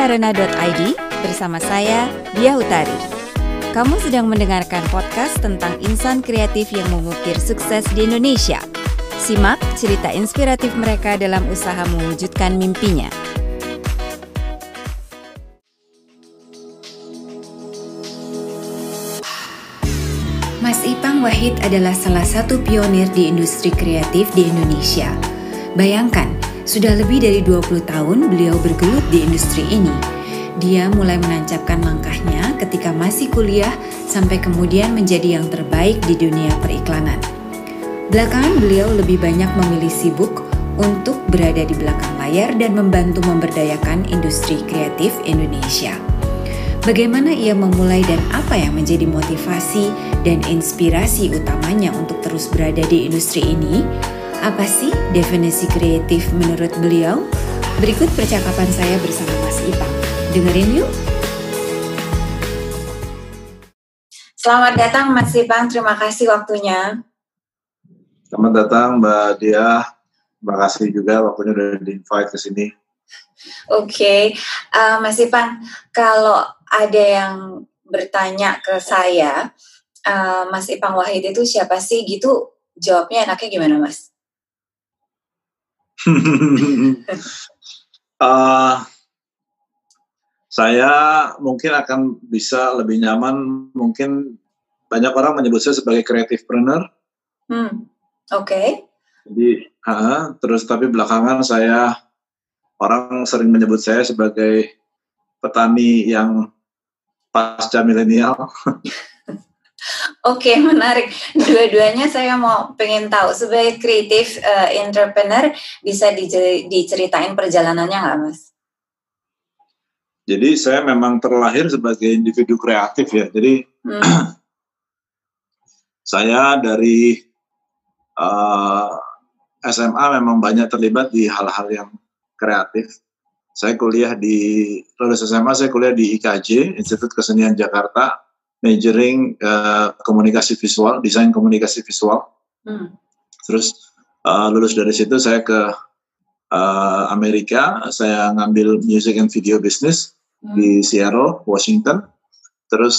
karena.id bersama saya, Dia Utari. Kamu sedang mendengarkan podcast tentang insan kreatif yang mengukir sukses di Indonesia. Simak cerita inspiratif mereka dalam usaha mewujudkan mimpinya. Mas Ipang Wahid adalah salah satu pionir di industri kreatif di Indonesia. Bayangkan, sudah lebih dari 20 tahun beliau bergelut di industri ini. Dia mulai menancapkan langkahnya ketika masih kuliah sampai kemudian menjadi yang terbaik di dunia periklanan. Belakangan beliau lebih banyak memilih sibuk untuk berada di belakang layar dan membantu memberdayakan industri kreatif Indonesia. Bagaimana ia memulai dan apa yang menjadi motivasi dan inspirasi utamanya untuk terus berada di industri ini? Apa sih definisi kreatif menurut beliau? Berikut percakapan saya bersama Mas Ipang. Dengerin yuk. Selamat datang Mas Ipang, terima kasih waktunya. Selamat datang Mbak Dia, terima kasih juga waktunya udah di-invite ke sini. Oke, okay. uh, Mas Ipang, kalau ada yang bertanya ke saya, uh, Mas Ipang Wahid itu siapa sih gitu? Jawabnya enaknya gimana, Mas? Uh, saya mungkin akan bisa lebih nyaman, mungkin banyak orang menyebut saya sebagai creative planner. Hmm, Oke. Okay. Jadi, uh, terus tapi belakangan saya orang sering menyebut saya sebagai petani yang pasca milenial. Oke, okay, menarik. Dua-duanya saya mau pengen tahu sebagai kreatif uh, entrepreneur bisa diceritain perjalanannya nggak, Mas? Jadi saya memang terlahir sebagai individu kreatif ya. Jadi hmm. saya dari uh, eh, SMA memang banyak terlibat di hal-hal yang kreatif saya kuliah di lulus SMA saya kuliah di IKJ Institut Kesenian Jakarta majoring uh, komunikasi visual desain komunikasi visual hmm. terus uh, lulus dari situ saya ke uh, Amerika saya ngambil music and video business hmm. di Seattle Washington terus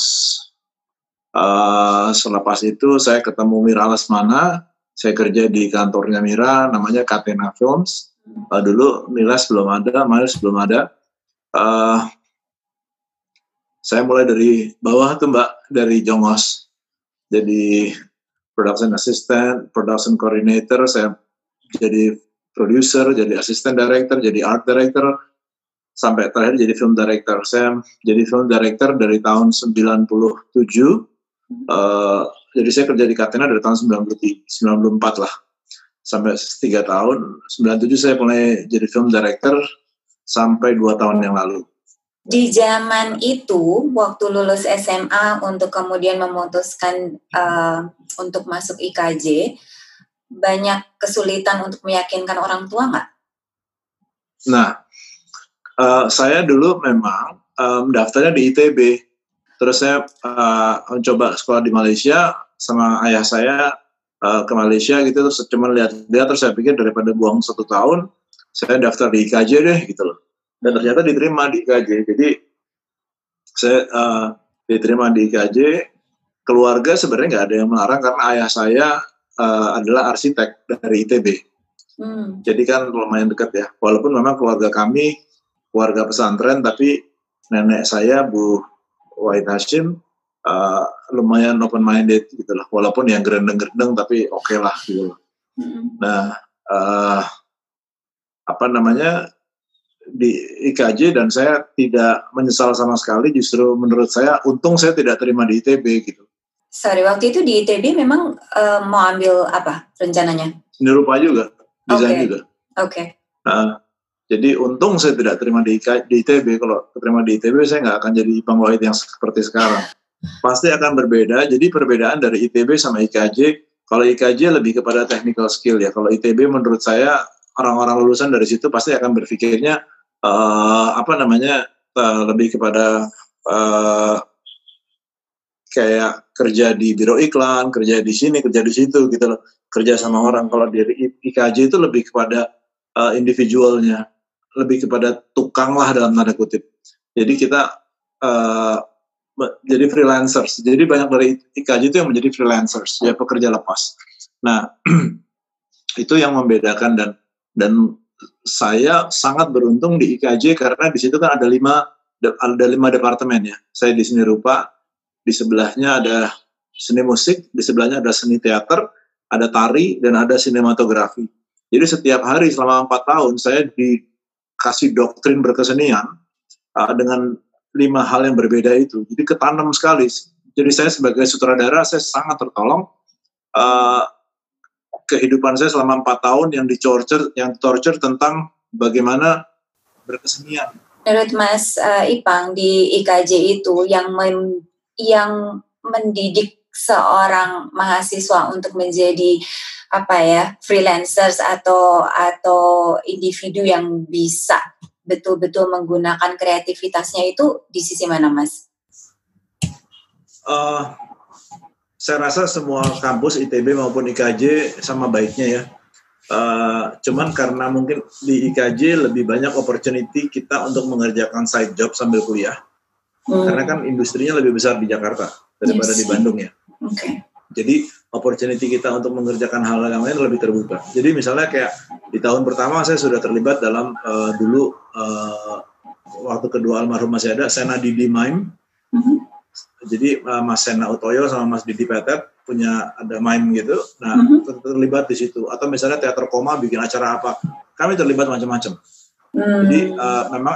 uh, selepas itu saya ketemu Mira Lesmana saya kerja di kantornya Mira namanya Katena Films uh, dulu Milas belum ada, Miles belum ada. Uh, saya mulai dari bawah tuh Mbak, dari Jongos. Jadi production assistant, production coordinator, saya jadi producer, jadi assistant director, jadi art director, sampai terakhir jadi film director. Saya jadi film director dari tahun 97. Uh, jadi saya kerja di Katena dari tahun 93, 94 lah sampai tiga tahun. 97 saya mulai jadi film director sampai dua tahun yang lalu. Di zaman itu, waktu lulus SMA untuk kemudian memutuskan uh, untuk masuk IKJ, banyak kesulitan untuk meyakinkan orang tua nggak? Nah, uh, saya dulu memang um, daftarnya di ITB. Terus saya uh, mencoba sekolah di Malaysia sama ayah saya uh, ke Malaysia gitu terus cuma lihat dia terus saya pikir daripada buang satu tahun saya daftar di IKJ deh gitu loh dan ternyata diterima di IKJ jadi saya uh, diterima di IKJ keluarga sebenarnya nggak ada yang melarang karena ayah saya uh, adalah arsitek dari ITB hmm. jadi kan lumayan dekat ya walaupun memang keluarga kami keluarga pesantren tapi nenek saya Bu Wahid Hashim uh, lumayan open minded gitu loh walaupun yang gerendeng-gerendeng tapi oke okay lah gitu loh. Hmm. Nah uh, apa namanya di IKJ dan saya tidak menyesal sama sekali justru menurut saya untung saya tidak terima di ITB gitu. Sorry waktu itu di ITB memang uh, mau ambil apa rencananya? Seni rupa juga, desain okay. juga. Oke. Okay. Nah, jadi untung saya tidak terima di, IK, di ITB. Kalau terima di ITB saya nggak akan jadi Ipang Wahid yang seperti sekarang pasti akan berbeda. Jadi perbedaan dari ITB sama IKJ, kalau IKJ lebih kepada technical skill ya. Kalau ITB menurut saya orang-orang lulusan dari situ pasti akan berpikirnya uh, apa namanya uh, lebih kepada uh, kayak kerja di biro iklan, kerja di sini, kerja di situ gitu loh. Kerja sama orang. Kalau dari IKJ itu lebih kepada uh, individualnya. lebih kepada tukang lah dalam tanda kutip. Jadi kita uh, jadi freelancers. Jadi banyak dari IKJ itu yang menjadi freelancers, ya pekerja lepas. Nah, itu yang membedakan dan dan saya sangat beruntung di IKJ karena di situ kan ada lima ada lima departemen ya. Saya di seni rupa, di sebelahnya ada seni musik, di sebelahnya ada seni teater, ada tari dan ada sinematografi. Jadi setiap hari selama empat tahun saya dikasih doktrin berkesenian uh, dengan lima hal yang berbeda itu. Jadi ketanam sekali. Jadi saya sebagai sutradara saya sangat tertolong. Uh, kehidupan saya selama empat tahun yang ditorture, yang torture tentang bagaimana berkesenian. Menurut Mas uh, Ipang di IKJ itu yang mem, yang mendidik seorang mahasiswa untuk menjadi apa ya freelancers atau atau individu yang bisa betul-betul menggunakan kreativitasnya itu di sisi mana, Mas? Uh, saya rasa semua kampus ITB maupun IKJ sama baiknya ya. Uh, cuman karena mungkin di IKJ lebih banyak opportunity kita untuk mengerjakan side job sambil kuliah. Hmm. Karena kan industrinya lebih besar di Jakarta daripada yes. di Bandung ya. Okay. Jadi opportunity kita untuk mengerjakan hal yang lain lebih terbuka. Jadi misalnya kayak di tahun pertama saya sudah terlibat dalam uh, dulu uh, waktu kedua almarhum masih ada Sena Didi Mime. Mm-hmm. Jadi uh, Mas Sena Utoyo sama Mas Didi Petet punya ada mime gitu. Nah mm-hmm. terlibat di situ. Atau misalnya teater koma bikin acara apa, kami terlibat macam-macam. Mm. Jadi uh, memang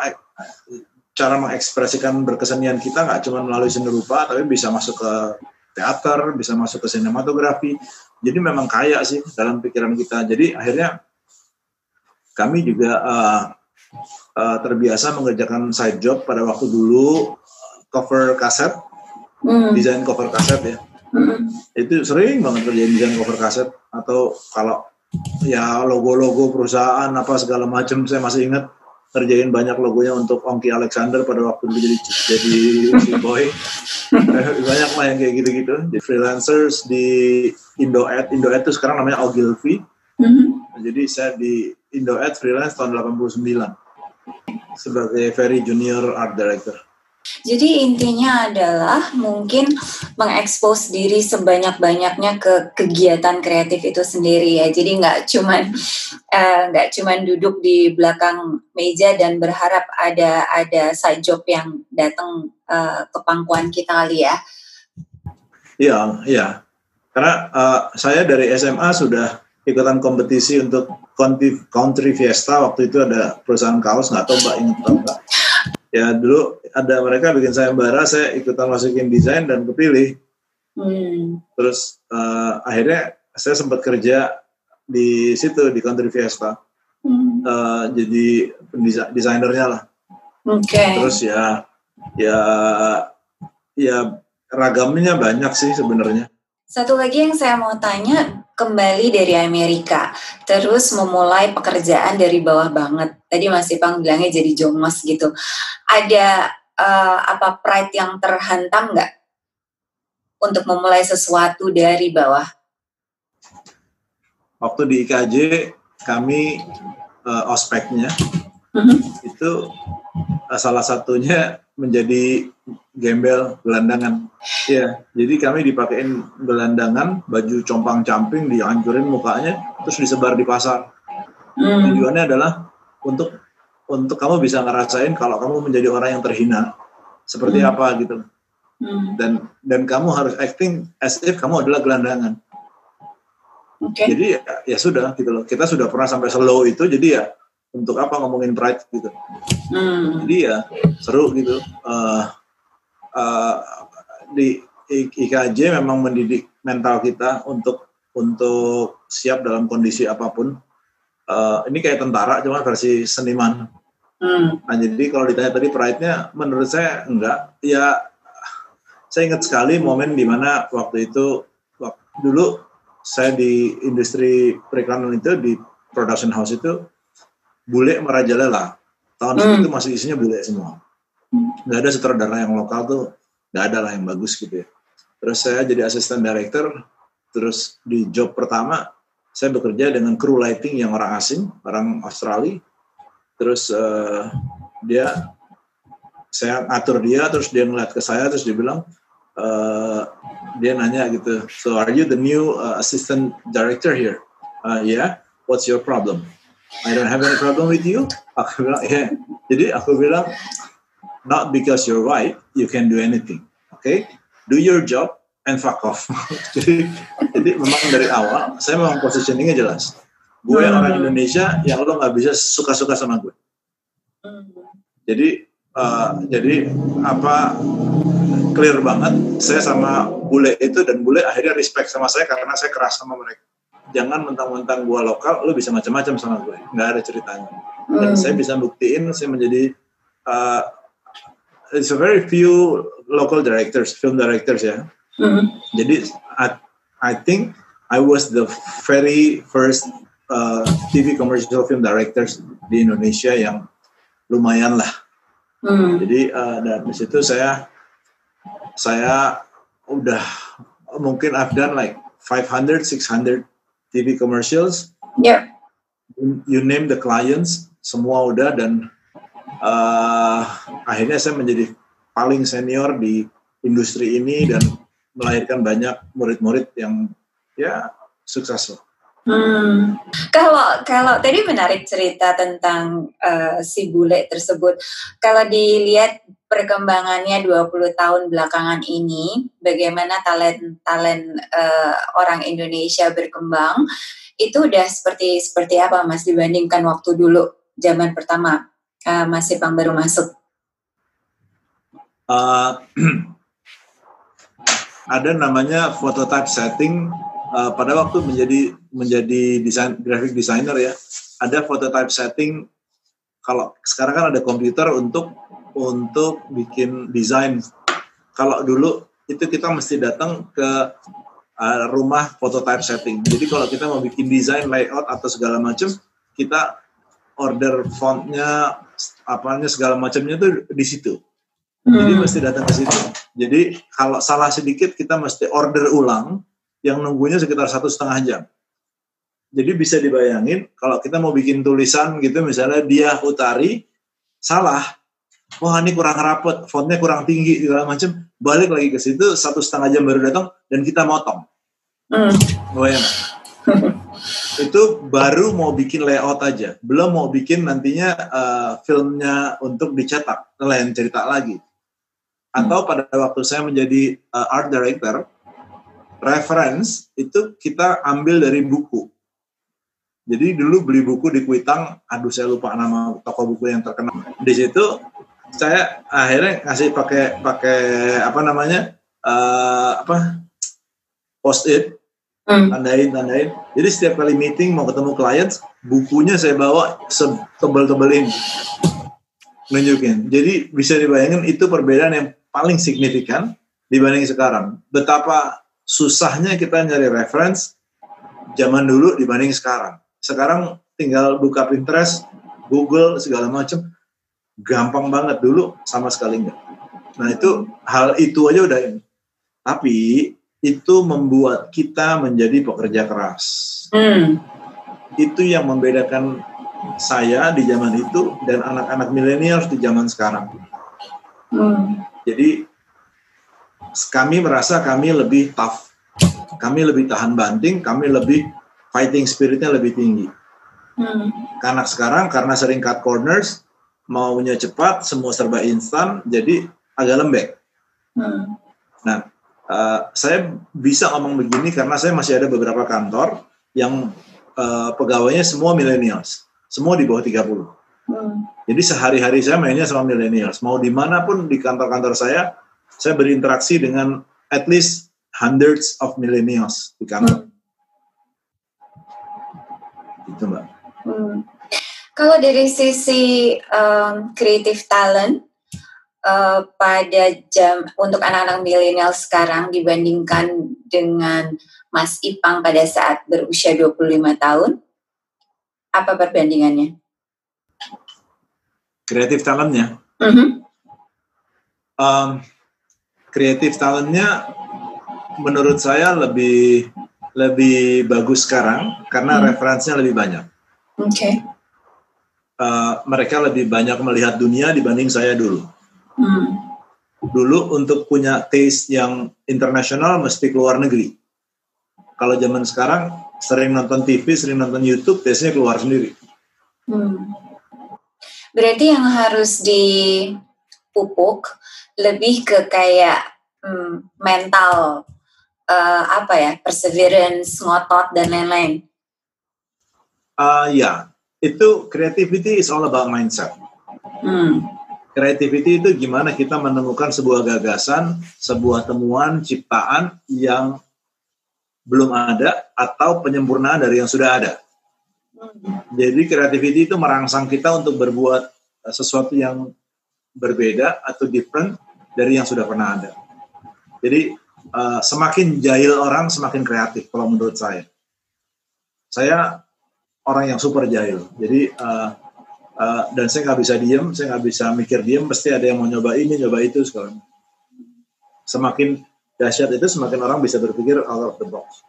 cara mengekspresikan berkesenian kita nggak cuma melalui seni rupa, tapi bisa masuk ke teater, bisa masuk ke sinematografi. Jadi memang kaya sih dalam pikiran kita. Jadi akhirnya kami juga uh, uh, terbiasa mengerjakan side job pada waktu dulu cover kaset, mm. desain cover kaset ya. Mm. Itu sering banget kerjain desain cover kaset atau kalau ya logo-logo perusahaan apa segala macam saya masih ingat kerjain banyak logonya untuk Ongki Alexander pada waktu dulu jadi jadi si boy banyak lah yang kayak gitu-gitu di freelancers di Indoad Indoad itu sekarang namanya Ogilvy mm-hmm. jadi saya di Indoad freelance tahun 89 sebagai very junior art director jadi intinya adalah mungkin mengekspos diri sebanyak-banyaknya ke kegiatan kreatif itu sendiri ya. Jadi nggak cuman eh, nggak uh, cuman duduk di belakang meja dan berharap ada ada side job yang datang uh, ke pangkuan kita kali ya. Iya, iya. Karena uh, saya dari SMA sudah ikutan kompetisi untuk Country, Country Fiesta waktu itu ada perusahaan kaos nggak tahu mbak ingat mbak ya dulu ada mereka bikin sayembara saya ikutan masukin desain dan kepilih hmm. terus uh, akhirnya saya sempat kerja di situ di Country Fiesta hmm. uh, jadi desainernya lah okay. terus ya ya ya ragamnya banyak sih sebenarnya satu lagi yang saya mau tanya kembali dari Amerika, terus memulai pekerjaan dari bawah banget. Tadi Mas Ipang bilangnya jadi jongos gitu. Ada uh, apa pride yang terhantam nggak untuk memulai sesuatu dari bawah? Waktu di IKJ kami uh, ospeknya -huh. itu uh, salah satunya menjadi gembel gelandangan. Ya, jadi kami dipakein gelandangan, baju compang-camping, dihancurin mukanya, terus disebar di pasar. Hmm. Tujuannya adalah untuk untuk kamu bisa ngerasain kalau kamu menjadi orang yang terhina seperti hmm. apa gitu. Hmm. Dan dan kamu harus acting as if kamu adalah gelandangan. Okay. Jadi ya, ya sudah gitu loh. Kita sudah pernah sampai slow itu, jadi ya untuk apa ngomongin pride gitu? Hmm. jadi ya seru gitu. Uh, uh, di IKJ memang mendidik mental kita untuk untuk siap dalam kondisi apa pun. Uh, ini kayak tentara cuma versi seniman. Hmm. nah jadi kalau ditanya tadi pride-nya menurut saya enggak. Ya saya ingat sekali momen di mana waktu itu waktu, dulu saya di industri periklanan itu di production house itu bule merajalela. Tahun hmm. itu masih isinya bule semua. Nggak ada sutradara yang lokal tuh, nggak ada lah yang bagus gitu ya. Terus saya jadi asisten director, terus di job pertama saya bekerja dengan kru lighting yang orang asing, orang Australia. terus uh, dia saya atur dia terus dia ngeliat ke saya terus dia bilang uh, dia nanya gitu so are you the new uh, assistant director here uh, yeah what's your problem I don't have any problem with you. Aku bilang yeah. Jadi aku bilang not because you're white you can do anything okay? Do your job and fuck off. Jadi jadi memang dari awal saya memang positioningnya jelas. Gue yang orang Indonesia yang lo nggak bisa suka-suka sama gue. Jadi uh, jadi apa clear banget saya sama bule itu dan bule akhirnya respect sama saya karena saya keras sama mereka jangan mentang-mentang gua lokal lu bisa macam-macam sama gue nggak ada ceritanya dan hmm. saya bisa buktiin saya menjadi uh, it's a very few local directors film directors ya hmm. jadi I, I think I was the very first uh, TV commercial film directors di Indonesia yang lumayan lah Hmm. Jadi uh, dari situ saya saya udah mungkin I've done like 500 600 TV commercials. Yeah. You name the clients, semua udah dan uh, akhirnya saya menjadi paling senior di industri ini dan melahirkan banyak murid-murid yang ya sukses. Hmm. Kalau kalau tadi menarik cerita tentang uh, si bule tersebut. Kalau dilihat perkembangannya 20 tahun belakangan ini, bagaimana talent talent uh, orang Indonesia berkembang, itu udah seperti seperti apa Mas dibandingkan waktu dulu zaman pertama uh, Mas Ipang baru masuk? Uh, ada namanya phototype setting uh, pada waktu menjadi menjadi desain graphic designer ya ada phototype setting kalau sekarang kan ada komputer untuk untuk bikin desain kalau dulu itu kita mesti datang ke uh, rumah phototype setting jadi kalau kita mau bikin desain layout atau segala macam kita order fontnya apanya segala macamnya itu di situ jadi hmm. mesti datang ke situ jadi kalau salah sedikit kita mesti order ulang yang nunggunya sekitar satu setengah jam. Jadi bisa dibayangin kalau kita mau bikin tulisan gitu misalnya dia utari salah, wah ini kurang rapet, fontnya kurang tinggi segala macam, balik lagi ke situ satu setengah jam baru datang dan kita motong. Hmm. itu baru mau bikin layout aja, belum mau bikin nantinya uh, filmnya untuk dicetak, lain cerita lagi. Atau pada waktu saya menjadi uh, art director, reference itu kita ambil dari buku. Jadi dulu beli buku di Kuitang, aduh saya lupa nama toko buku yang terkenal. Di situ saya akhirnya ngasih pakai pakai apa namanya uh, apa post it, hmm. tandain tandain. Jadi setiap kali meeting mau ketemu klien, bukunya saya bawa tebel-tebelin nunjukin. Jadi bisa dibayangin itu perbedaan yang paling signifikan dibanding sekarang. Betapa susahnya kita nyari reference zaman dulu dibanding sekarang. Sekarang tinggal buka Pinterest, Google segala macam, gampang banget dulu sama sekali enggak. Nah itu hal itu aja udah ini. Tapi itu membuat kita menjadi pekerja keras. Hmm. Itu yang membedakan saya di zaman itu dan anak-anak milenial di zaman sekarang. Hmm. Jadi kami merasa kami lebih tough, kami lebih tahan banting, kami lebih fighting spiritnya lebih tinggi. Hmm. Karena sekarang karena sering cut corners, maunya cepat, semua serba instan, jadi agak lembek. Hmm. Nah, uh, saya bisa ngomong begini karena saya masih ada beberapa kantor yang uh, pegawainya semua millennials, semua di bawah 30. Hmm. Jadi sehari-hari saya mainnya sama millennials. Mau di mana pun di kantor-kantor saya, saya berinteraksi dengan at least hundreds of millennials di kantor. Hmm. Itu mbak. Hmm. Kalau dari sisi um, creative talent uh, pada jam untuk anak-anak milenial sekarang dibandingkan dengan Mas Ipang pada saat berusia 25 tahun, apa perbandingannya? Creative talentnya? Mm -hmm. um, kreatif talentnya menurut saya lebih lebih bagus sekarang karena hmm. referensinya lebih banyak. Oke. Okay. Uh, mereka lebih banyak melihat dunia dibanding saya dulu. Hmm. Dulu untuk punya taste yang internasional mesti keluar negeri. Kalau zaman sekarang sering nonton TV, sering nonton YouTube, taste-nya keluar sendiri. Hmm. Berarti yang harus dipupuk lebih ke kayak hmm, mental uh, apa ya, perseverance, ngotot dan lain-lain. Uh, ya, itu creativity is all about mindset. Hmm. Creativity itu gimana kita menemukan sebuah gagasan, sebuah temuan, ciptaan yang belum ada atau penyempurnaan dari yang sudah ada. Jadi creativity itu merangsang kita untuk berbuat eh, sesuatu yang berbeda atau different dari yang sudah pernah ada. Jadi uh, semakin jahil orang semakin kreatif kalau menurut saya. Saya orang yang super jahil. Jadi uh, uh, dan saya nggak bisa diem, saya nggak bisa mikir diem, pasti ada yang mau nyoba ini, nyoba itu sekarang. Semakin dahsyat itu semakin orang bisa berpikir out of the box.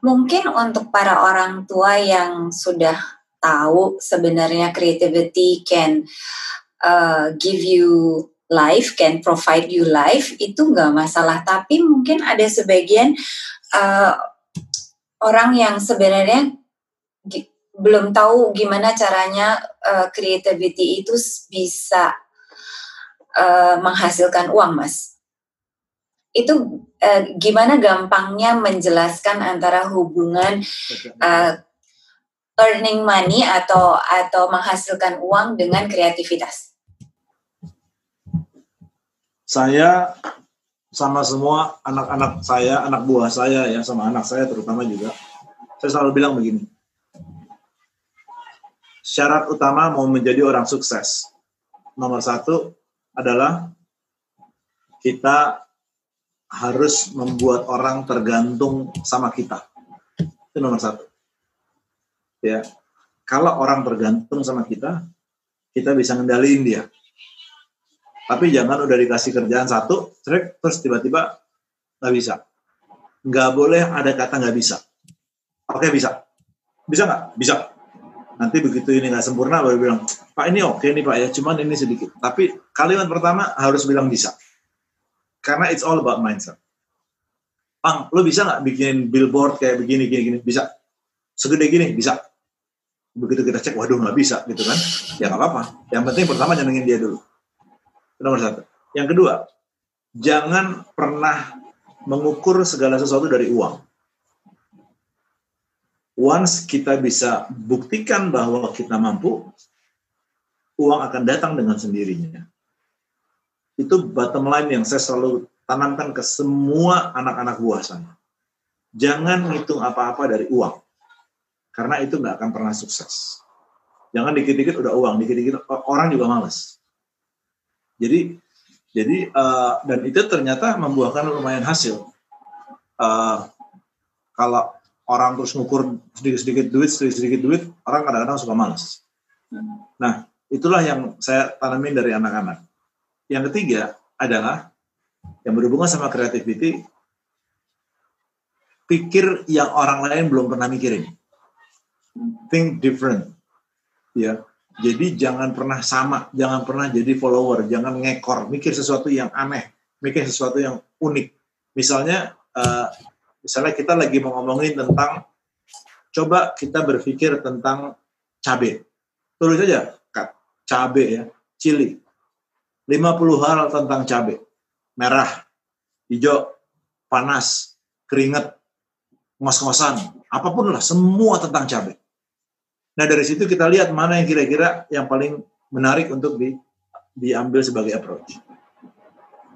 Mungkin untuk para orang tua yang sudah tahu sebenarnya creativity can uh, give you life, can provide you life, itu nggak masalah. Tapi mungkin ada sebagian uh, orang yang sebenarnya belum tahu gimana caranya uh, creativity itu bisa uh, menghasilkan uang, Mas itu uh, gimana gampangnya menjelaskan antara hubungan uh, earning money atau atau menghasilkan uang dengan kreativitas? Saya sama semua anak-anak saya, anak buah saya ya, sama anak saya terutama juga, saya selalu bilang begini. Syarat utama mau menjadi orang sukses, nomor satu adalah kita harus membuat orang tergantung sama kita. Itu nomor satu. Ya, kalau orang tergantung sama kita, kita bisa ngendaliin dia. Tapi jangan udah dikasih kerjaan satu, terus tiba-tiba nggak bisa. Nggak boleh ada kata nggak bisa. Oke bisa. Bisa nggak? Bisa. Nanti begitu ini nggak sempurna baru bilang, Pak ini oke nih Pak ya, cuman ini sedikit. Tapi kalimat pertama harus bilang bisa karena it's all about mindset. Pang, lo bisa nggak bikin billboard kayak begini, gini, gini? Bisa. Segede gini, bisa. Begitu kita cek, waduh nggak bisa, gitu kan? Ya nggak apa-apa. Yang penting pertama nyenengin dia dulu. Itu nomor satu. Yang kedua, jangan pernah mengukur segala sesuatu dari uang. Once kita bisa buktikan bahwa kita mampu, uang akan datang dengan sendirinya. Itu bottom line yang saya selalu tanamkan ke semua anak-anak buah saya. Jangan ngitung apa-apa dari uang. Karena itu nggak akan pernah sukses. Jangan dikit-dikit udah uang, dikit-dikit orang juga males. Jadi jadi uh, dan itu ternyata membuahkan lumayan hasil. Uh, kalau orang terus ngukur sedikit-sedikit duit, sedikit-sedikit duit, orang kadang-kadang suka males. Nah, itulah yang saya tanamin dari anak-anak. Yang ketiga adalah yang berhubungan sama creativity, pikir yang orang lain belum pernah mikirin. Think different. Ya. Jadi jangan pernah sama, jangan pernah jadi follower, jangan ngekor, mikir sesuatu yang aneh, mikir sesuatu yang unik. Misalnya, uh, misalnya kita lagi mau ngomongin tentang, coba kita berpikir tentang cabai. Tulis aja, cabai ya, cili. 50 hal tentang cabai. Merah, hijau, panas, keringet, ngos-ngosan, apa pun lah, semua tentang cabai. Nah dari situ kita lihat mana yang kira-kira yang paling menarik untuk di, diambil sebagai approach.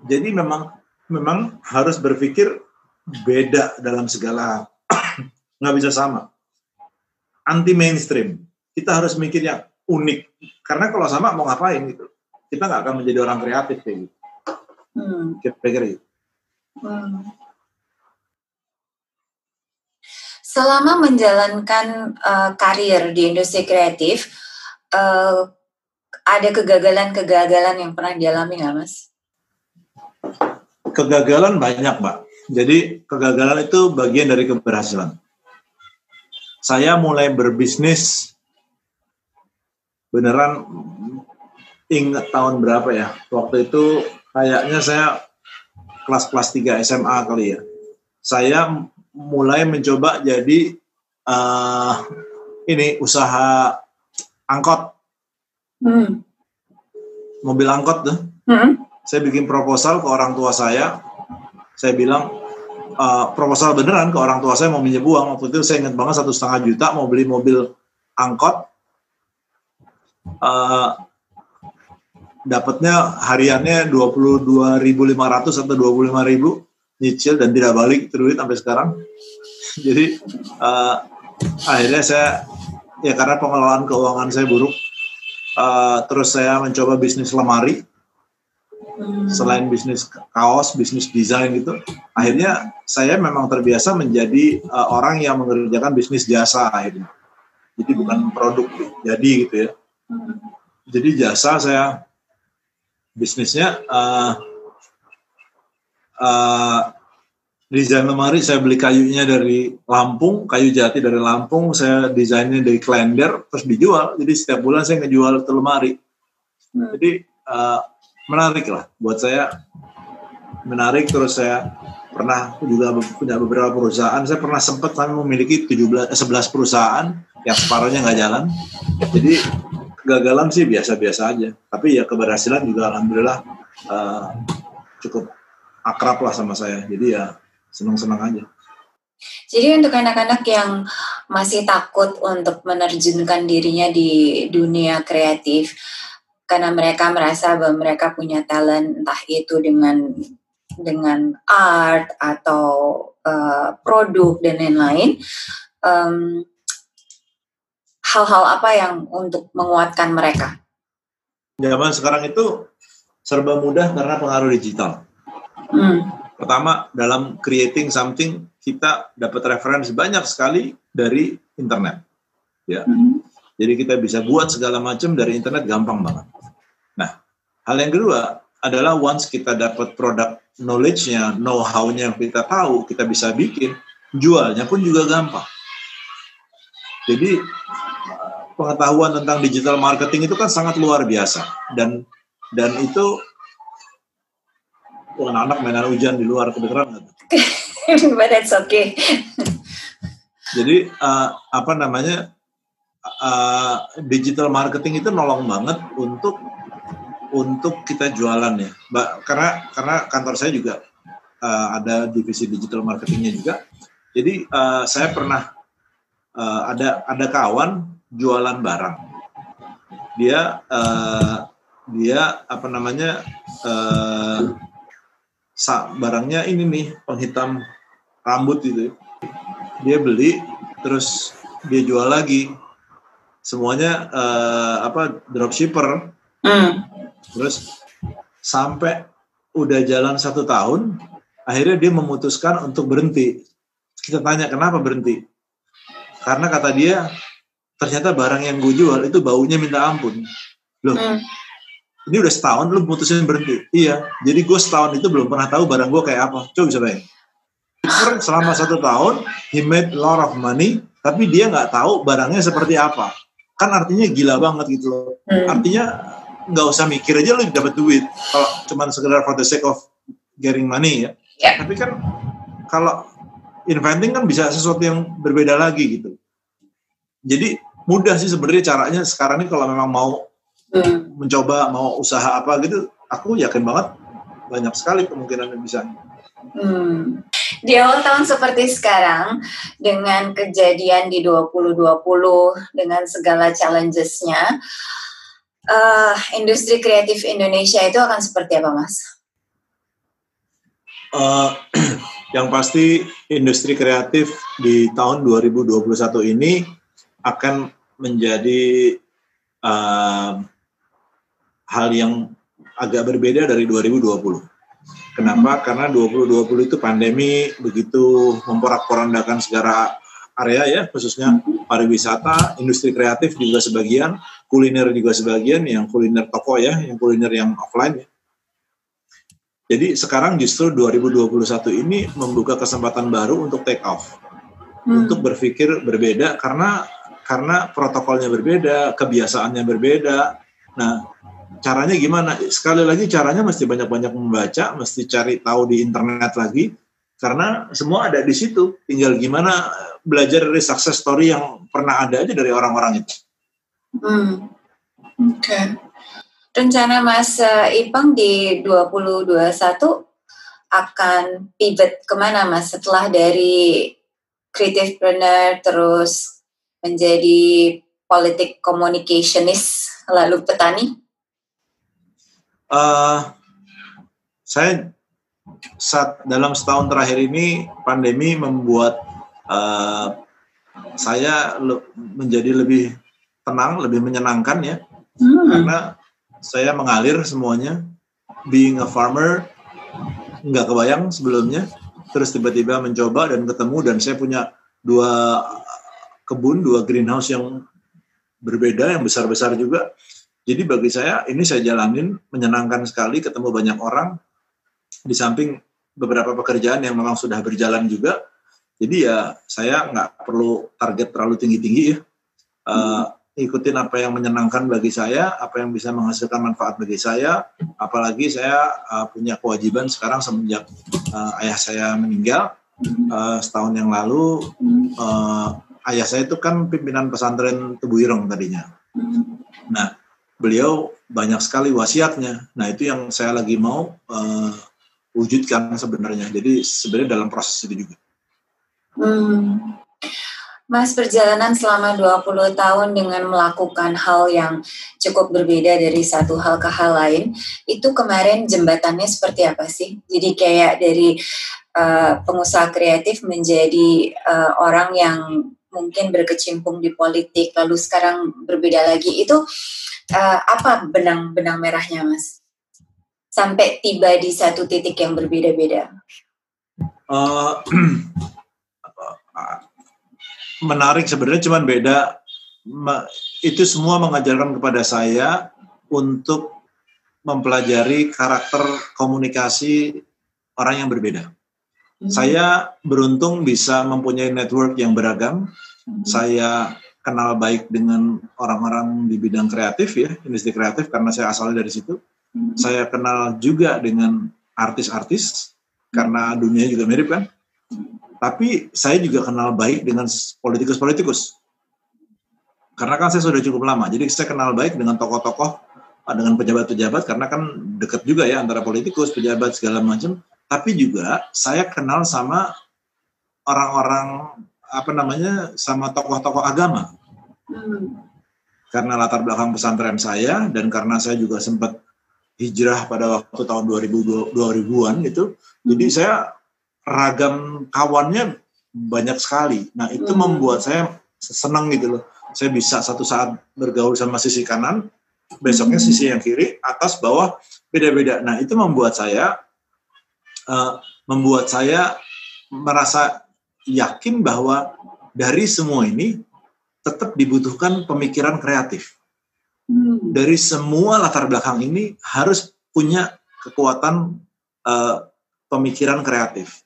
Jadi memang memang harus berpikir beda dalam segala nggak bisa sama. Anti mainstream. Kita harus mikir yang unik. Karena kalau sama mau ngapain gitu kita nggak akan menjadi orang kreatif kayak gitu. Hmm. Kira-kira gitu. Hmm. Selama menjalankan uh, karir di industri kreatif, uh, ada kegagalan-kegagalan yang pernah dialami nggak, Mas? Kegagalan banyak, Mbak. Jadi kegagalan itu bagian dari keberhasilan. Saya mulai berbisnis beneran ingat tahun berapa ya waktu itu kayaknya saya kelas-kelas 3 SMA kali ya saya mulai mencoba jadi uh, ini usaha angkot hmm. mobil angkot tuh hmm. saya bikin proposal ke orang tua saya saya bilang uh, proposal beneran ke orang tua saya mau minjem uang waktu itu saya ingat banget satu setengah juta mau beli mobil angkot uh, dapatnya hariannya 22.500 atau 25.000 nyicil dan tidak balik terus sampai sekarang. Jadi uh, akhirnya saya ya karena pengelolaan keuangan saya buruk, uh, terus saya mencoba bisnis lemari. Selain bisnis kaos, bisnis desain gitu, akhirnya saya memang terbiasa menjadi uh, orang yang mengerjakan bisnis jasa akhirnya. Jadi bukan produk jadi gitu ya jadi jasa saya bisnisnya uh, uh, desain lemari saya beli kayunya dari Lampung, kayu jati dari Lampung, saya desainnya dari Klender, terus dijual. Jadi setiap bulan saya ngejual itu lemari. Hmm. Jadi uh, menarik lah buat saya, menarik. Terus saya pernah juga punya beberapa perusahaan. Saya pernah sempat kami memiliki 17, 11 perusahaan yang separuhnya nggak jalan. Jadi kegagalan sih biasa-biasa aja. Tapi ya keberhasilan juga alhamdulillah uh, cukup akrab lah sama saya. Jadi ya senang-senang aja. Jadi untuk anak-anak yang masih takut untuk menerjunkan dirinya di dunia kreatif karena mereka merasa bahwa mereka punya talent entah itu dengan dengan art atau uh, produk dan lain-lain, um, hal-hal apa yang untuk menguatkan mereka? Zaman sekarang itu serba mudah karena pengaruh digital. Hmm. Pertama, dalam creating something kita dapat referensi banyak sekali dari internet. Ya. Hmm. Jadi kita bisa buat segala macam dari internet gampang banget. Hal yang kedua adalah once kita dapat produk knowledge-nya, know-how-nya yang kita tahu, kita bisa bikin, jualnya pun juga gampang. Jadi pengetahuan tentang digital marketing itu kan sangat luar biasa dan dan itu anak-anak mainan hujan di luar kedengeran nggak? But that's okay. Jadi uh, apa namanya uh, digital marketing itu nolong banget untuk untuk kita jualan ya, Mbak. Karena karena kantor saya juga uh, ada divisi digital marketingnya juga. Jadi uh, saya pernah uh, ada ada kawan jualan barang. Dia uh, dia apa namanya uh, barangnya ini nih penghitam rambut itu. Dia beli terus dia jual lagi. Semuanya uh, apa dropshipper. Mm. Terus sampai udah jalan satu tahun, akhirnya dia memutuskan untuk berhenti. Kita tanya kenapa berhenti? Karena kata dia ternyata barang yang gue jual itu baunya minta ampun loh hmm. ini udah setahun lu putusin berhenti iya jadi gue setahun itu belum pernah tahu barang gue kayak apa coba bisa bayangin selama satu tahun he made a lot of money tapi dia nggak tahu barangnya seperti apa kan artinya gila banget gitu loh hmm. artinya nggak usah mikir aja lu dapat duit kalau cuman sekedar for the sake of getting money ya yeah. tapi kan kalau inventing kan bisa sesuatu yang berbeda lagi gitu jadi mudah sih sebenarnya caranya sekarang ini kalau memang mau hmm. mencoba mau usaha apa gitu aku yakin banget banyak sekali kemungkinan yang bisa hmm. di awal tahun seperti sekarang dengan kejadian di 2020 dengan segala challengesnya uh, industri kreatif Indonesia itu akan seperti apa mas? Uh, yang pasti industri kreatif di tahun 2021 ini akan menjadi uh, hal yang agak berbeda dari 2020. Kenapa? Hmm. Karena 2020 itu pandemi begitu memporak-porandakan segala area ya, khususnya pariwisata, industri kreatif juga sebagian, kuliner juga sebagian, yang kuliner toko ya, yang kuliner yang offline ya. Jadi sekarang justru 2021 ini membuka kesempatan baru untuk take off, hmm. untuk berpikir berbeda karena karena protokolnya berbeda, kebiasaannya berbeda. Nah, caranya gimana? Sekali lagi caranya mesti banyak-banyak membaca, mesti cari tahu di internet lagi, karena semua ada di situ. Tinggal gimana belajar dari success story yang pernah ada aja dari orang-orang itu. Hmm. Oke. Okay. Rencana Mas eh, Ipang di 2021 akan pivot ke mana Mas setelah dari creative planner terus menjadi politik communicationist lalu petani? Uh, saya saat dalam setahun terakhir ini pandemi membuat uh, saya le menjadi lebih tenang, lebih menyenangkan ya, hmm. karena saya mengalir semuanya. Being a farmer nggak kebayang sebelumnya, terus tiba-tiba mencoba dan ketemu dan saya punya dua kebun, dua greenhouse yang berbeda, yang besar-besar juga. Jadi bagi saya ini saya jalanin menyenangkan sekali, ketemu banyak orang. Di samping beberapa pekerjaan yang memang sudah berjalan juga. Jadi ya saya nggak perlu target terlalu tinggi-tinggi ya. Uh, ikutin apa yang menyenangkan bagi saya, apa yang bisa menghasilkan manfaat bagi saya. Apalagi saya uh, punya kewajiban sekarang semenjak uh, ayah saya meninggal uh, setahun yang lalu. Uh, ayah saya itu kan pimpinan pesantren Tebuireng tadinya. Nah, beliau banyak sekali wasiatnya. Nah, itu yang saya lagi mau uh, wujudkan sebenarnya. Jadi sebenarnya dalam proses itu juga. Hmm. Mas perjalanan selama 20 tahun dengan melakukan hal yang cukup berbeda dari satu hal ke hal lain, itu kemarin jembatannya seperti apa sih? Jadi kayak dari uh, pengusaha kreatif menjadi uh, orang yang mungkin berkecimpung di politik, lalu sekarang berbeda lagi, itu uh, apa benang-benang merahnya Mas? Sampai tiba di satu titik yang berbeda-beda. Uh, menarik sebenarnya cuman beda itu semua mengajarkan kepada saya untuk mempelajari karakter komunikasi orang yang berbeda. Hmm. Saya beruntung bisa mempunyai network yang beragam. Hmm. Saya kenal baik dengan orang-orang di bidang kreatif ya, industri kreatif karena saya asalnya dari situ. Hmm. Saya kenal juga dengan artis-artis karena dunia juga mirip kan. Tapi saya juga kenal baik dengan politikus-politikus. Karena kan saya sudah cukup lama, jadi saya kenal baik dengan tokoh-tokoh, dengan pejabat-pejabat, karena kan dekat juga ya antara politikus, pejabat segala macam. Tapi juga saya kenal sama orang-orang apa namanya, sama tokoh-tokoh agama. Hmm. Karena latar belakang pesantren saya dan karena saya juga sempat hijrah pada waktu tahun 2000 2000-an gitu. Jadi hmm. saya ragam kawannya banyak sekali. Nah itu hmm. membuat saya senang gitu loh. Saya bisa satu saat bergaul sama sisi kanan, besoknya hmm. sisi yang kiri, atas, bawah, beda-beda. Nah itu membuat saya uh, membuat saya merasa yakin bahwa dari semua ini tetap dibutuhkan pemikiran kreatif. Hmm. Dari semua latar belakang ini harus punya kekuatan uh, pemikiran kreatif.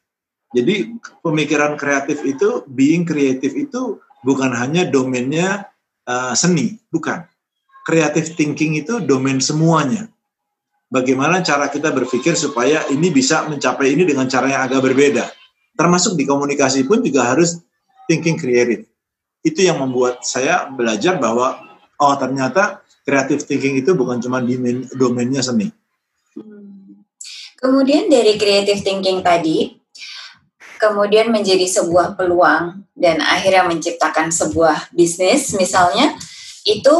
Jadi pemikiran kreatif itu, being kreatif itu bukan hanya domainnya uh, seni, bukan. Creative thinking itu domain semuanya. Bagaimana cara kita berpikir supaya ini bisa mencapai ini dengan cara yang agak berbeda. Termasuk di komunikasi pun juga harus thinking creative. Itu yang membuat saya belajar bahwa oh ternyata creative thinking itu bukan cuma domain, domainnya seni. Hmm. Kemudian dari creative thinking tadi, kemudian menjadi sebuah peluang dan akhirnya menciptakan sebuah bisnis misalnya itu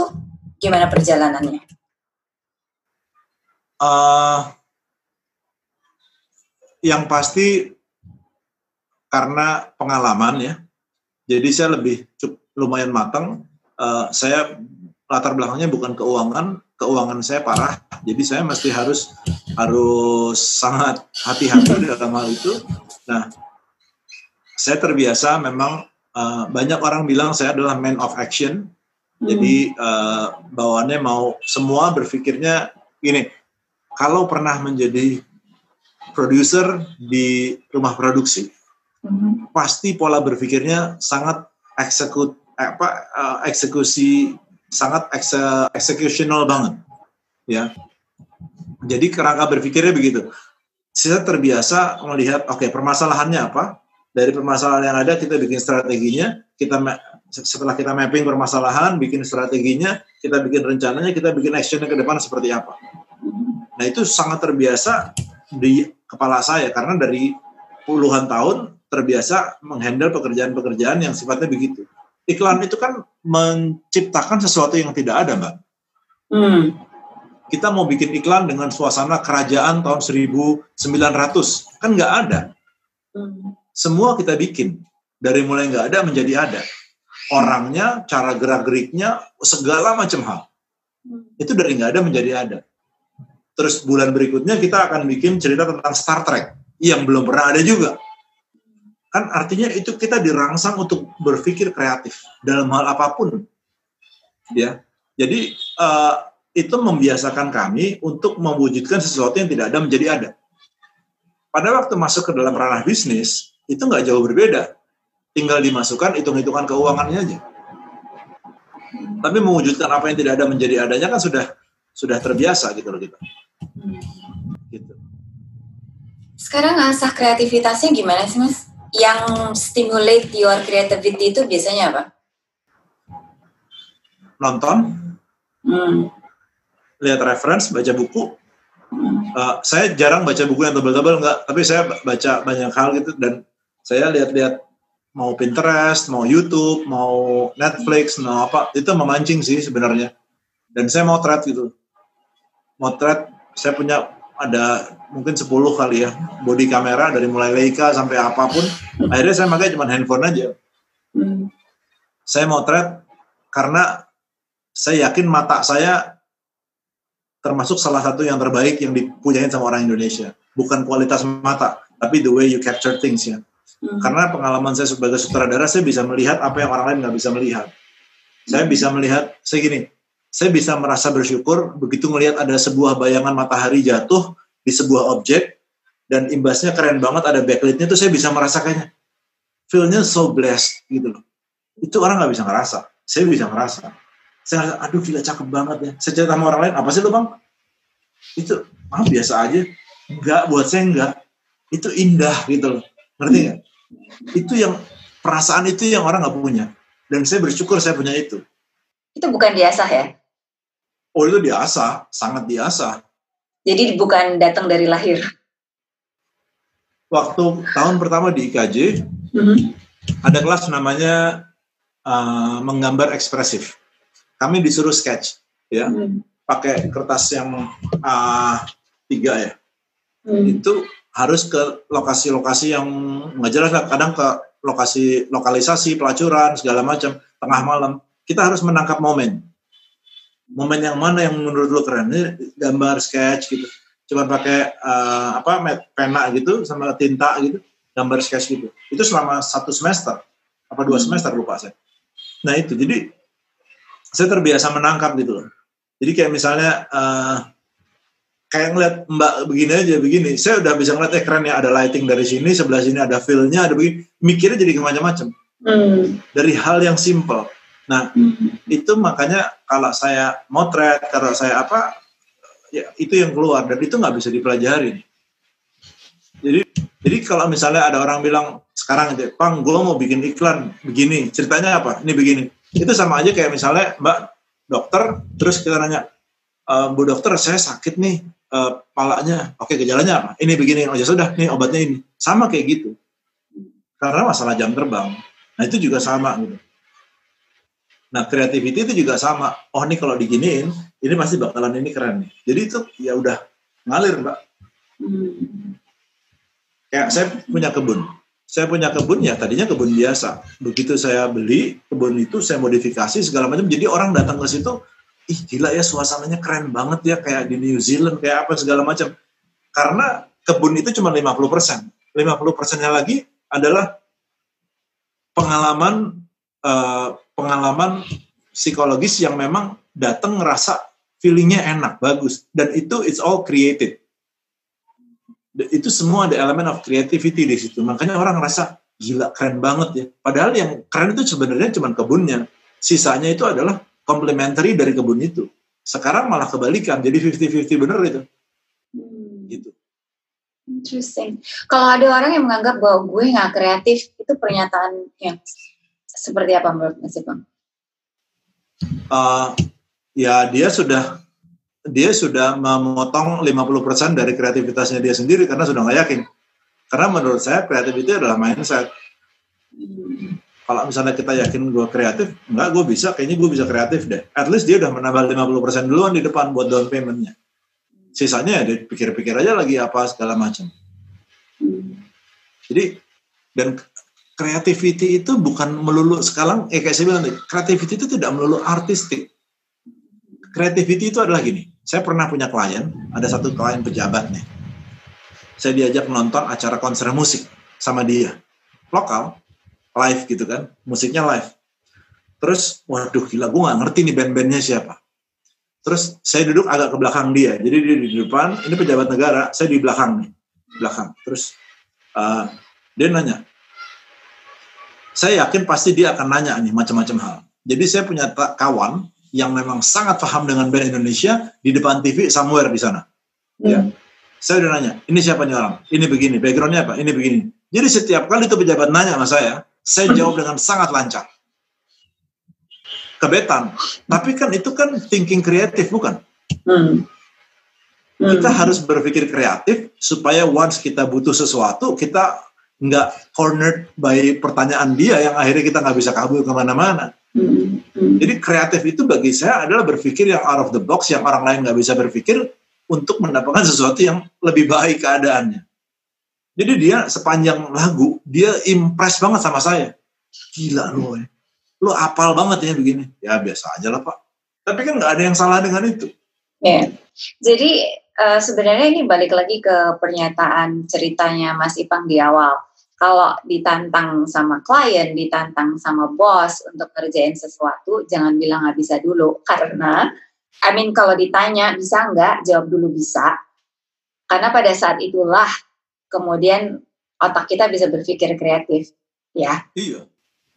gimana perjalanannya? Uh, yang pasti karena pengalaman ya, jadi saya lebih lumayan matang. Uh, saya latar belakangnya bukan keuangan, keuangan saya parah, jadi saya mesti harus harus sangat hati-hati dalam hal itu. Nah, saya terbiasa memang uh, banyak orang bilang saya adalah man of action. Hmm. Jadi uh, bawaannya mau semua berpikirnya gini, kalau pernah menjadi produser di rumah produksi, hmm. pasti pola berpikirnya sangat eksekut apa uh, eksekusi sangat ekse, executional banget ya jadi kerangka berpikirnya begitu saya terbiasa melihat oke okay, permasalahannya apa dari permasalahan yang ada kita bikin strateginya kita setelah kita mapping permasalahan bikin strateginya kita bikin rencananya kita bikin actionnya ke depan seperti apa. Nah itu sangat terbiasa di kepala saya karena dari puluhan tahun terbiasa menghandle pekerjaan-pekerjaan yang sifatnya begitu. Iklan itu kan menciptakan sesuatu yang tidak ada mbak. Hmm. kita mau bikin iklan dengan suasana kerajaan tahun 1900 kan nggak ada. Hmm semua kita bikin. Dari mulai nggak ada menjadi ada. Orangnya cara gerak geriknya segala macam hal. Hmm. itu dari nggak ada menjadi ada. Terus bulan berikutnya kita akan bikin cerita tentang Star Trek yang belum pernah ada juga. Kan artinya itu kita dirangsang untuk berpikir kreatif dalam hal apa pun. Ya. Jadi uh, itu membiasakan kami untuk mewujudkan sesuatu yang tidak ada menjadi ada. Pada waktu masuk ke dalam ranah bisnis itu nggak jauh berbeda. Tinggal dimasukkan hitung-hitungan keuangannya aja. Tapi mewujudkan apa yang tidak ada menjadi adanya kan sudah sudah terbiasa gitu loh kita. Gitu. Sekarang asah kreativitasnya gimana sih mas? Yang stimulate your creativity itu biasanya apa? Nonton, hmm. lihat reference, baca buku. Hmm. Uh, saya jarang baca buku yang tebal-tebal enggak, tapi saya baca banyak hal gitu dan saya lihat-lihat mau Pinterest, mau YouTube, mau Netflix, mau apa, itu memancing sih sebenarnya. Dan saya mau thread gitu. Mau thread, saya punya ada mungkin 10 kali ya, body kamera dari mulai Leica sampai apa pun. Akhirnya saya pakai cuma handphone aja. Hmm. Saya mau thread karena saya yakin mata saya termasuk salah satu yang terbaik yang dipunyain sama orang Indonesia. Bukan kualitas mata, tapi the way you capture things ya. Hmm. Karena pengalaman saya sebagai sutradara, saya bisa melihat apa yang orang lain nggak bisa melihat. Saya hmm. bisa melihat, saya gini, saya bisa merasa bersyukur begitu melihat ada sebuah bayangan matahari jatuh di sebuah objek dan imbasnya keren banget ada backlightnya itu saya bisa merasakannya feelnya so blessed gitu loh. Itu orang nggak bisa ngerasa. Saya bisa ngerasa. Saya ngerasa aduh gila cakep banget ya. Saya cerita sama orang lain apa sih lo bang? Itu ah biasa aja. Enggak buat saya enggak. Itu indah gitu loh ngerti nggak? Itu yang perasaan itu yang orang nggak punya. Dan saya bersyukur saya punya itu. Itu bukan biasa ya? Oh itu biasa sangat biasa jadi bukan datang dari lahir? Waktu tahun pertama di IKJ mm-hmm. ada kelas namanya uh, menggambar ekspresif. Kami disuruh sketch ya. Mm. pakai kertas yang uh, tiga ya. Mm. itu harus ke lokasi-lokasi yang nggak jelas kadang ke lokasi lokalisasi pelacuran segala macam tengah malam. Kita harus menangkap momen. Momen yang mana yang menurut lo keren? Ini gambar sketch gitu. Cuma pakai uh, apa pena gitu sama tinta gitu gambar sketch gitu. Itu selama satu semester. Apa dua hmm. semester lupa saya. Nah itu. Jadi saya terbiasa menangkap gitu loh. Jadi kayak misalnya uh, kayak ngeliat mbak begini aja begini. Saya udah bisa ngeliat eh keren ya ada lighting dari sini sebelah sini ada feel-nya ada begini. Mikirnya jadi macam-macam. Hmm. dari hal yang simple. Nah hmm. itu makanya kalau saya motret kalau saya apa ya itu yang keluar. Dan itu nggak bisa dipelajari. Jadi jadi kalau misalnya ada orang bilang sekarang aja pang gue mau bikin iklan begini. Ceritanya apa? Ini begini. Itu sama aja kayak misalnya mbak dokter. Terus kita nanya e, bu dokter saya sakit nih uh, palanya, oke okay, gejalanya apa? Ini begini, oh ya sudah, nih obatnya ini. Sama kayak gitu. Karena masalah jam terbang. Nah itu juga sama gitu. Nah creativity itu juga sama. Oh ini kalau diginiin, ini pasti bakalan ini keren nih. Jadi itu ya udah ngalir mbak. Kayak saya punya kebun. Saya punya kebun ya tadinya kebun biasa. Begitu saya beli kebun itu saya modifikasi segala macam. Jadi orang datang ke situ ih gila ya suasananya keren banget ya kayak di New Zealand kayak apa segala macam. Karena kebun itu cuma 50 persen. 50 persennya lagi adalah pengalaman uh, pengalaman psikologis yang memang datang ngerasa feelingnya enak, bagus. Dan itu it's all created. Itu semua ada elemen of creativity di situ. Makanya orang ngerasa, gila keren banget ya. Padahal yang keren itu sebenarnya cuma kebunnya. Sisanya itu adalah complementary dari kebun itu. Sekarang malah kebalikan, jadi 50-50 bener itu. Hmm. Gitu. Interesting. Kalau ada orang yang menganggap bahwa gue nggak kreatif, itu pernyataan yang seperti apa menurut Mas Bang? Uh, ya dia sudah dia sudah memotong 50% dari kreativitasnya dia sendiri karena sudah nggak yakin. Karena menurut saya kreatif itu adalah mindset. Kalau misalnya kita yakin gue kreatif, enggak gue bisa, kayaknya gue bisa kreatif deh. At least dia udah menambah 50% duluan di depan buat down paymentnya sisanya ya dipikir-pikir aja lagi apa segala macam. Jadi dan creativity itu bukan melulu sekarang eh kayak saya bilang creativity itu tidak melulu artistik. Creativity itu adalah gini. Saya pernah punya klien, ada satu klien pejabat nih. Saya diajak nonton acara konser musik sama dia. Lokal, live gitu kan, musiknya live. Terus, waduh gila, gue gak ngerti nih band-bandnya siapa Terus saya duduk agak ke belakang dia. Jadi dia di depan, ini pejabat negara, saya di belakang nih, belakang. Terus uh, dia nanya, saya yakin pasti dia akan nanya nih macam-macam hal. Jadi saya punya kawan yang memang sangat paham dengan band Indonesia di depan TV somewhere di sana. Hmm. Ya. Saya udah nanya, ini siapa nih orang? Ini begini, backgroundnya apa? Ini begini. Jadi setiap kali itu pejabat nanya sama saya, saya jawab dengan sangat lancar kebetan. Tapi kan itu kan thinking kreatif bukan? Hmm. Hmm. Kita harus berpikir kreatif supaya once kita butuh sesuatu kita nggak cornered by pertanyaan dia yang akhirnya kita nggak bisa kabur ke mana-mana. Hmm. Hmm. Jadi kreatif itu bagi saya adalah berpikir yang out of the box yang orang lain nggak bisa berpikir untuk mendapatkan sesuatu yang lebih baik keadaannya. Jadi dia sepanjang lagu dia impress banget sama saya. Gila loh lu apal banget ya begini. Ya biasa aja lah Pak. Tapi kan nggak ada yang salah dengan itu. Ya, jadi uh, sebenarnya ini balik lagi ke pernyataan ceritanya Mas Ipang di awal. Kalau ditantang sama klien, ditantang sama bos untuk kerjain sesuatu, jangan bilang nggak bisa dulu. Karena, I mean kalau ditanya bisa nggak, jawab dulu bisa. Karena pada saat itulah kemudian otak kita bisa berpikir kreatif, ya. Iya,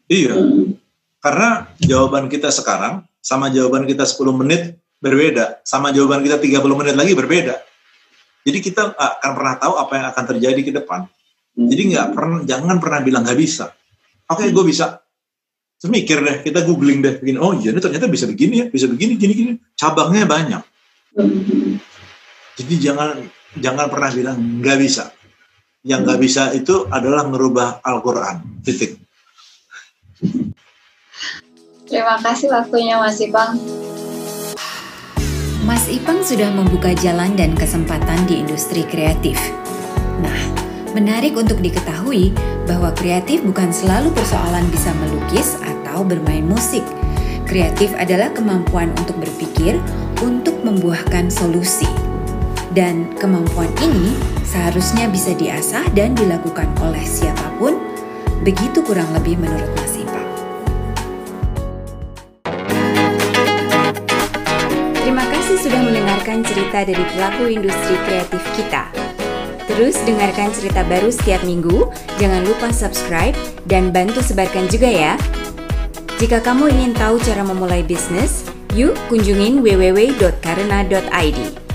iya. Hmm. Karena jawaban kita sekarang sama jawaban kita 10 menit berbeda, sama jawaban kita 30 menit lagi berbeda. Jadi kita akan pernah tahu apa yang akan terjadi ke depan. Jadi nggak pernah, jangan pernah bilang nggak bisa. Oke, okay, gue bisa. Terus mikir deh, kita googling deh, begini. Oh iya, ini ternyata bisa begini ya, bisa begini, gini, gini. Cabangnya banyak. Jadi jangan jangan pernah bilang nggak bisa. Yang nggak bisa itu adalah merubah Al-Quran. Titik. Terima kasih waktunya Mas Ipang. Mas Ipang sudah membuka jalan dan kesempatan di industri kreatif. Nah, menarik untuk diketahui bahwa kreatif bukan selalu persoalan bisa melukis atau bermain musik. Kreatif adalah kemampuan untuk berpikir untuk membuahkan solusi. Dan kemampuan ini seharusnya bisa diasah dan dilakukan oleh siapa pun, begitu kurang lebih menurut Mas sudah mendengarkan cerita dari pelaku industri kreatif kita. Terus dengarkan cerita baru setiap minggu, jangan lupa subscribe dan bantu sebarkan juga ya. Jika kamu ingin tahu cara memulai bisnis, yuk kunjungin www.karena.id.